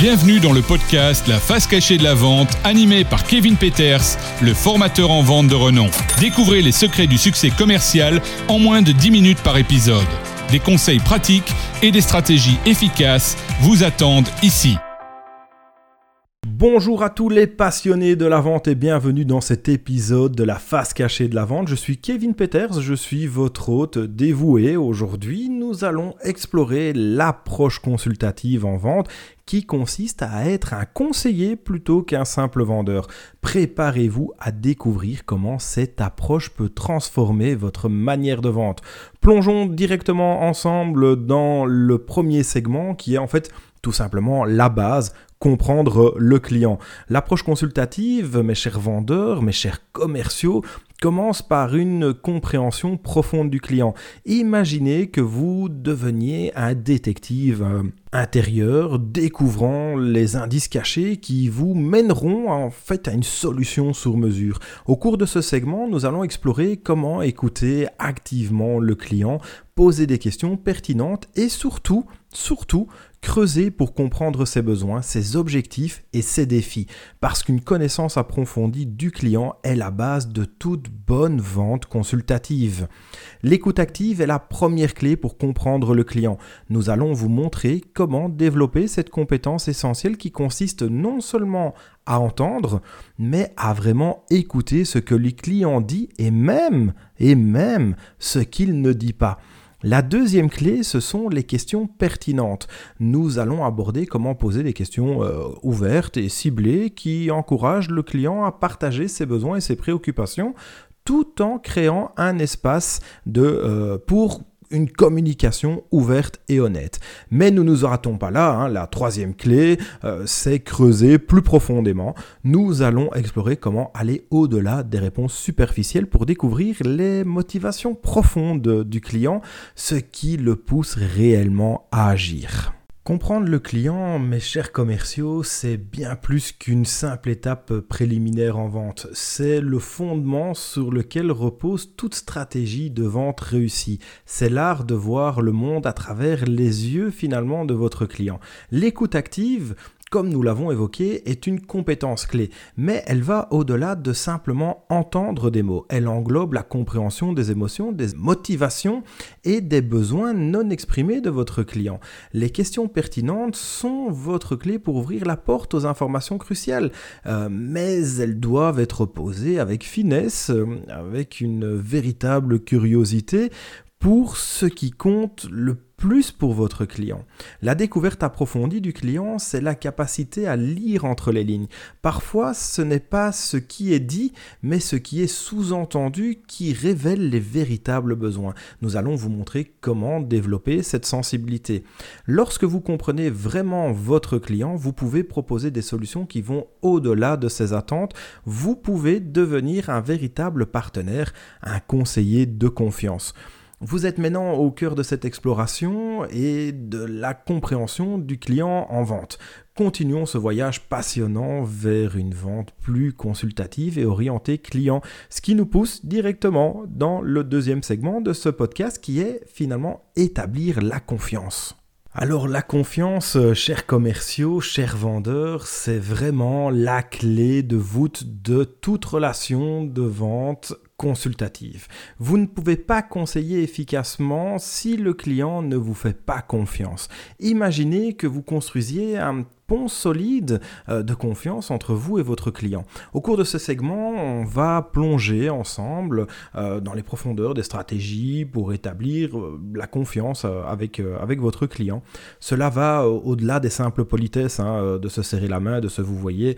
Bienvenue dans le podcast La face cachée de la vente, animé par Kevin Peters, le formateur en vente de renom. Découvrez les secrets du succès commercial en moins de 10 minutes par épisode. Des conseils pratiques et des stratégies efficaces vous attendent ici. Bonjour à tous les passionnés de la vente et bienvenue dans cet épisode de la face cachée de la vente. Je suis Kevin Peters, je suis votre hôte dévoué. Aujourd'hui, allons explorer l'approche consultative en vente qui consiste à être un conseiller plutôt qu'un simple vendeur. Préparez-vous à découvrir comment cette approche peut transformer votre manière de vente. Plongeons directement ensemble dans le premier segment qui est en fait tout simplement la base comprendre le client. L'approche consultative, mes chers vendeurs, mes chers commerciaux, commence par une compréhension profonde du client. Imaginez que vous deveniez un détective euh, intérieur découvrant les indices cachés qui vous mèneront en fait à une solution sur mesure. Au cours de ce segment, nous allons explorer comment écouter activement le client, poser des questions pertinentes et surtout, surtout creuser pour comprendre ses besoins, ses objectifs et ses défis, parce qu'une connaissance approfondie du client est la base de toute bonne vente consultative. L'écoute active est la première clé pour comprendre le client. Nous allons vous montrer comment développer cette compétence essentielle qui consiste non seulement à entendre, mais à vraiment écouter ce que le client dit et même, et même ce qu'il ne dit pas. La deuxième clé, ce sont les questions pertinentes. Nous allons aborder comment poser des questions euh, ouvertes et ciblées qui encouragent le client à partager ses besoins et ses préoccupations tout en créant un espace de, euh, pour une communication ouverte et honnête. Mais nous ne nous arrêtons pas là. Hein. La troisième clé, euh, c'est creuser plus profondément. Nous allons explorer comment aller au-delà des réponses superficielles pour découvrir les motivations profondes du client, ce qui le pousse réellement à agir. Comprendre le client, mes chers commerciaux, c'est bien plus qu'une simple étape préliminaire en vente. C'est le fondement sur lequel repose toute stratégie de vente réussie. C'est l'art de voir le monde à travers les yeux finalement de votre client. L'écoute active, comme nous l'avons évoqué, est une compétence clé, mais elle va au-delà de simplement entendre des mots. Elle englobe la compréhension des émotions, des motivations et des besoins non exprimés de votre client. Les questions pertinentes sont votre clé pour ouvrir la porte aux informations cruciales, euh, mais elles doivent être posées avec finesse, euh, avec une véritable curiosité pour ce qui compte le plus pour votre client. La découverte approfondie du client, c'est la capacité à lire entre les lignes. Parfois, ce n'est pas ce qui est dit, mais ce qui est sous-entendu qui révèle les véritables besoins. Nous allons vous montrer comment développer cette sensibilité. Lorsque vous comprenez vraiment votre client, vous pouvez proposer des solutions qui vont au-delà de ses attentes. Vous pouvez devenir un véritable partenaire, un conseiller de confiance. Vous êtes maintenant au cœur de cette exploration et de la compréhension du client en vente. Continuons ce voyage passionnant vers une vente plus consultative et orientée client, ce qui nous pousse directement dans le deuxième segment de ce podcast qui est finalement établir la confiance. Alors la confiance, euh, chers commerciaux, chers vendeurs, c'est vraiment la clé de voûte de toute relation de vente consultative. Vous ne pouvez pas conseiller efficacement si le client ne vous fait pas confiance. Imaginez que vous construisiez un solide euh, de confiance entre vous et votre client. Au cours de ce segment, on va plonger ensemble euh, dans les profondeurs des stratégies pour établir euh, la confiance avec, avec votre client. Cela va au-delà des simples politesses, hein, de se serrer la main, de se vous voyez.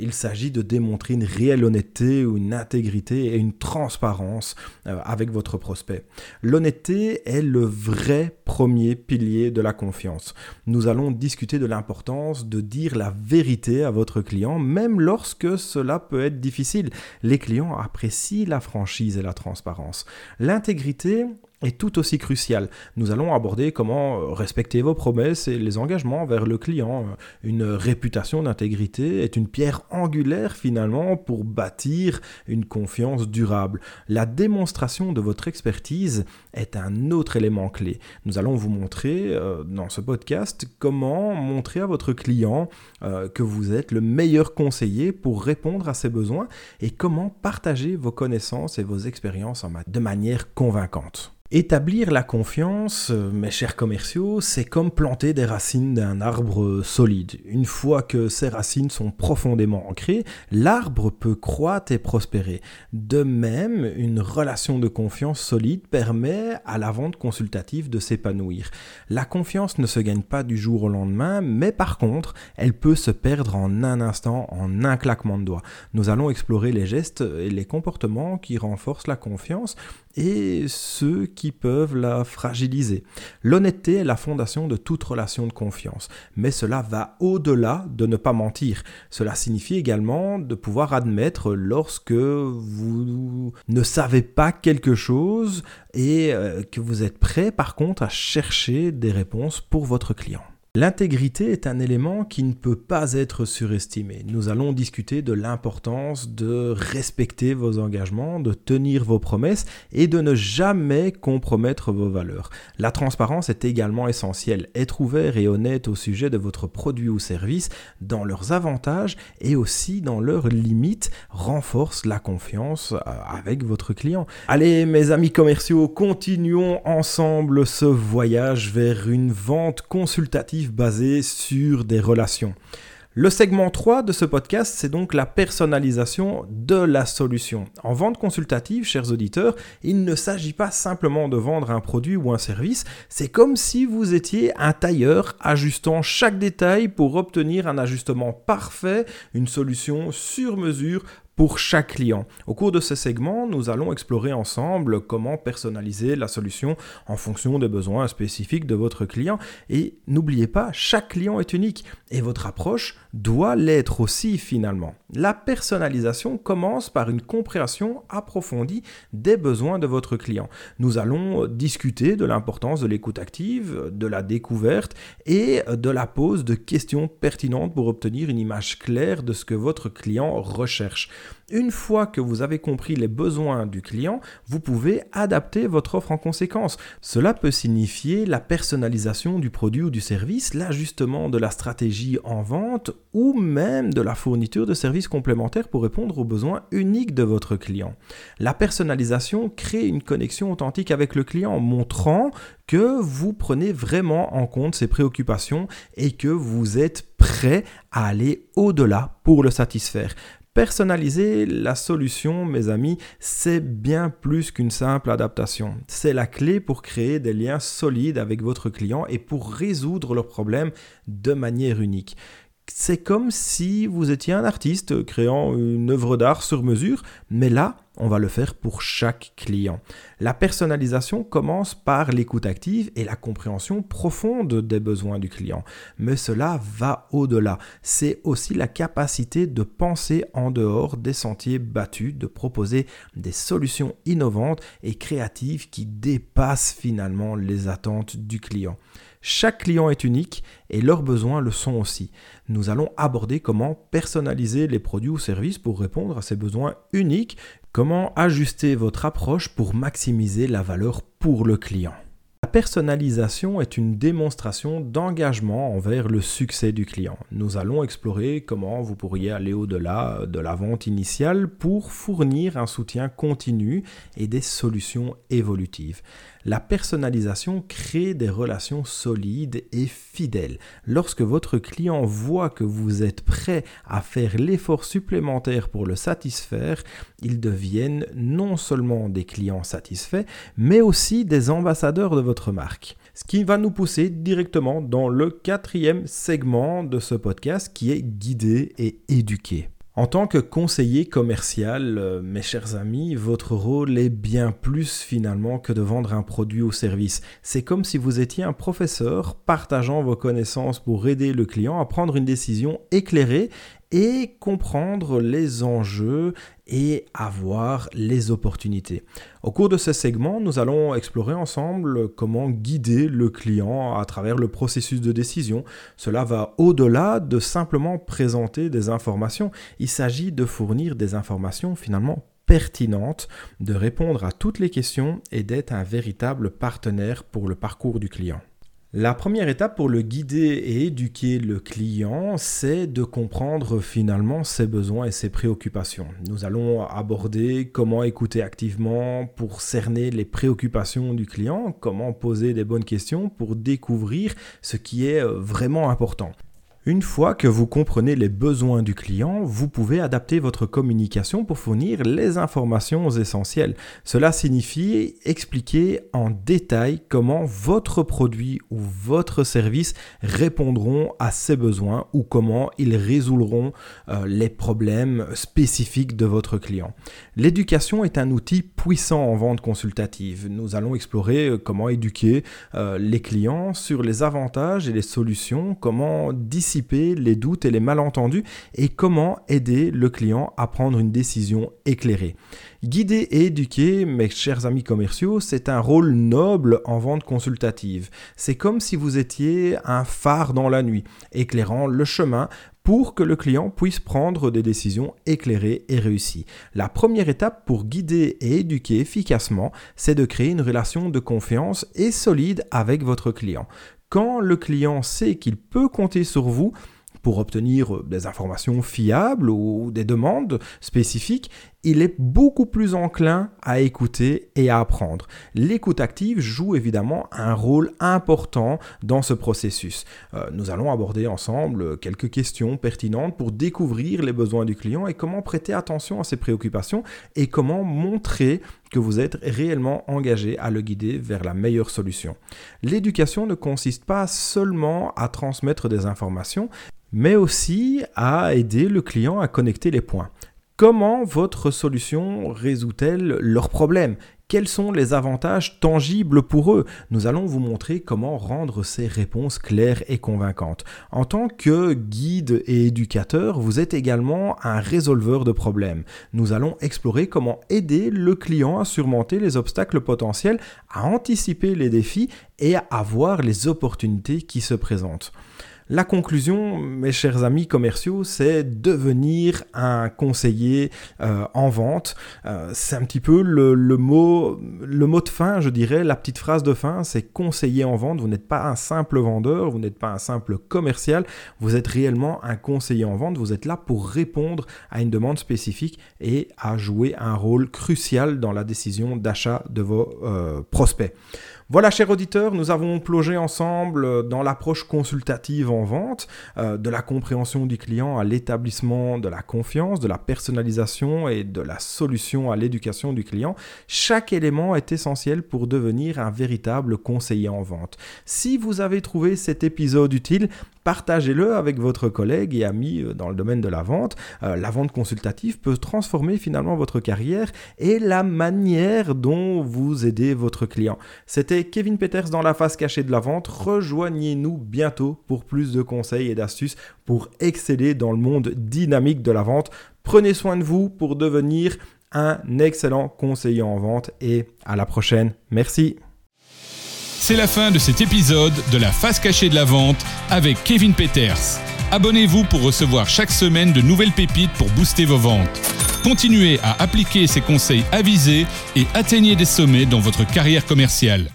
il s'agit de démontrer une réelle honnêteté une intégrité et une transparence avec votre prospect. L'honnêteté est le vrai premier pilier de la confiance. Nous allons discuter de l'importance de dire la vérité à votre client, même lorsque cela peut être difficile. Les clients apprécient la franchise et la transparence. L'intégrité est tout aussi crucial. Nous allons aborder comment euh, respecter vos promesses et les engagements vers le client. Une réputation d'intégrité est une pierre angulaire finalement pour bâtir une confiance durable. La démonstration de votre expertise est un autre élément clé. Nous allons vous montrer euh, dans ce podcast comment montrer à votre client euh, que vous êtes le meilleur conseiller pour répondre à ses besoins et comment partager vos connaissances et vos expériences de manière convaincante. Établir la confiance, euh, mes chers commerciaux, c'est comme planter des racines d'un arbre solide. Une fois que ces racines sont profondément ancrées, l'arbre peut croître et prospérer. De même, une relation de confiance solide permet à la vente consultative de s'épanouir. La confiance ne se gagne pas du jour au lendemain, mais par contre, elle peut se perdre en un instant, en un claquement de doigts. Nous allons explorer les gestes et les comportements qui renforcent la confiance et ceux qui peuvent la fragiliser. L'honnêteté est la fondation de toute relation de confiance, mais cela va au-delà de ne pas mentir. Cela signifie également de pouvoir admettre lorsque vous ne savez pas quelque chose et euh, que vous êtes prêt par contre à chercher des réponses pour votre client. L'intégrité est un élément qui ne peut pas être surestimé. Nous allons discuter de l'importance de respecter vos engagements, de tenir vos promesses et de ne jamais compromettre vos valeurs. La transparence est également essentielle. Être ouvert et honnête au sujet de votre produit ou service dans leurs avantages et aussi dans leurs limites renforce la confiance euh, avec votre client. Allez mes amis commerciaux, continuons ensemble ce voyage vers une vente consultative basé sur des relations. Le segment 3 de ce podcast, c'est donc la personnalisation de la solution. En vente consultative, chers auditeurs, il ne s'agit pas simplement de vendre un produit ou un service, c'est comme si vous étiez un tailleur ajustant chaque détail pour obtenir un ajustement parfait, une solution sur mesure pour chaque client. Au cours de ce segment, nous allons explorer ensemble comment personnaliser la solution en fonction des besoins spécifiques de votre client. Et n'oubliez pas, chaque client est unique et votre approche doit l'être aussi finalement. La personnalisation commence par une compréhension approfondie des besoins de votre client. Nous allons discuter de l'importance de l'écoute active, de la découverte et de la pose de questions pertinentes pour obtenir une image claire de ce que votre client recherche. Une fois que vous avez compris les besoins du client, vous pouvez adapter votre offre en conséquence. Cela peut signifier la personnalisation du produit ou du service, l'ajustement de la stratégie en vente ou même de la fourniture de services complémentaires pour répondre aux besoins uniques de votre client. La personnalisation crée une connexion authentique avec le client, montrant que vous prenez vraiment en compte ses préoccupations et que vous êtes prêt à aller au-delà pour le satisfaire. Personnaliser la solution, mes amis, c'est bien plus qu'une simple adaptation. C'est la clé pour créer des liens solides avec votre client et pour résoudre leurs problèmes de manière unique. C'est comme si vous étiez un artiste créant une œuvre d'art sur mesure, mais là, on va le faire pour chaque client. La personnalisation commence par l'écoute active et la compréhension profonde des besoins du client. Mais cela va au-delà. C'est aussi la capacité de penser en dehors des sentiers battus, de proposer des solutions innovantes et créatives qui dépassent finalement les attentes du client. Chaque client est unique et leurs besoins le sont aussi. Nous allons aborder comment personnaliser les produits ou services pour répondre à ces besoins uniques Comment ajuster votre approche pour maximiser la valeur pour le client la personnalisation est une démonstration d'engagement envers le succès du client. Nous allons explorer comment vous pourriez aller au-delà de la vente initiale pour fournir un soutien continu et des solutions évolutives. La personnalisation crée des relations solides et fidèles. Lorsque votre client voit que vous êtes prêt à faire l'effort supplémentaire pour le satisfaire, ils deviennent non seulement des clients satisfaits, mais aussi des ambassadeurs de votre marque. Ce qui va nous pousser directement dans le quatrième segment de ce podcast qui est guider et éduquer. En tant que conseiller commercial, euh, mes chers amis, votre rôle est bien plus finalement que de vendre un produit ou service. C'est comme si vous étiez un professeur partageant vos connaissances pour aider le client à prendre une décision éclairée et comprendre les enjeux et avoir les opportunités. Au cours de ce segment, nous allons explorer ensemble comment guider le client à travers le processus de décision. Cela va au-delà de simplement présenter des informations. Il s'agit de fournir des informations finalement pertinentes, de répondre à toutes les questions et d'être un véritable partenaire pour le parcours du client. La première étape pour le guider et éduquer le client, c'est de comprendre finalement ses besoins et ses préoccupations. Nous allons aborder comment écouter activement pour cerner les préoccupations du client, comment poser des bonnes questions pour découvrir ce qui est vraiment important. Une fois que vous comprenez les besoins du client, vous pouvez adapter votre communication pour fournir les informations essentielles. Cela signifie expliquer en détail comment votre produit ou votre service répondront à ces besoins ou comment ils résoudront euh, les problèmes spécifiques de votre client. L'éducation est un outil puissant en vente consultative. Nous allons explorer euh, comment éduquer euh, les clients sur les avantages et les solutions, comment les doutes et les malentendus et comment aider le client à prendre une décision éclairée. Guider et éduquer, mes chers amis commerciaux, c'est un rôle noble en vente consultative. C'est comme si vous étiez un phare dans la nuit, éclairant le chemin pour que le client puisse prendre des décisions éclairées et réussies. La première étape pour guider et éduquer efficacement, c'est de créer une relation de confiance et solide avec votre client. Quand le client sait qu'il peut compter sur vous, pour obtenir des informations fiables ou des demandes spécifiques, il est beaucoup plus enclin à écouter et à apprendre. L'écoute active joue évidemment un rôle important dans ce processus. Euh, nous allons aborder ensemble quelques questions pertinentes pour découvrir les besoins du client et comment prêter attention à ses préoccupations et comment montrer que vous êtes réellement engagé à le guider vers la meilleure solution. L'éducation ne consiste pas seulement à transmettre des informations, mais aussi à aider le client à connecter les points. Comment votre solution résout-elle leurs problèmes? Quels sont les avantages tangibles pour eux? Nous allons vous montrer comment rendre ces réponses claires et convaincantes. En tant que guide et éducateur, vous êtes également un résolveur de problèmes. Nous allons explorer comment aider le client à surmonter les obstacles potentiels, à anticiper les défis et à avoir les opportunités qui se présentent. La conclusion, mes chers amis commerciaux, c'est devenir un conseiller euh, en vente. Euh, c'est un petit peu le, mot, le mot de fin, je dirais, la petite phrase de fin, c'est conseiller en vente. Vous n'êtes pas un simple vendeur, vous n'êtes pas un simple commercial, vous êtes réellement un conseiller en vente. Vous êtes là pour répondre à une demande spécifique et à jouer un rôle crucial dans la décision d'achat de vos euh, prospects. Voilà, chers auditeurs, nous avons plongé ensemble dans l'approche consultative en vente, euh, de la compréhension du client à l'établissement de la confiance, de la personnalisation et de la solution à l'éducation du client. Chaque élément est essentiel pour devenir un véritable conseiller en vente. Si vous avez trouvé cet épisode utile, partagez-le avec votre collègue et ami euh, dans le domaine de la vente. Euh, la vente consultative peut transformer finalement votre carrière et la manière dont vous aidez votre client. Kevin Peters dans la face cachée de la vente. Rejoignez-nous bientôt pour plus de conseils et d'astuces pour exceller dans le monde dynamique de la vente. Prenez soin de vous pour devenir un excellent conseiller en vente et à la prochaine. Merci. C'est la fin de cet épisode de la face cachée de la vente avec Kevin Peters. Abonnez-vous pour recevoir chaque semaine de nouvelles pépites pour booster vos ventes. Continuez à appliquer ces conseils avisés et atteignez des sommets dans votre carrière commerciale.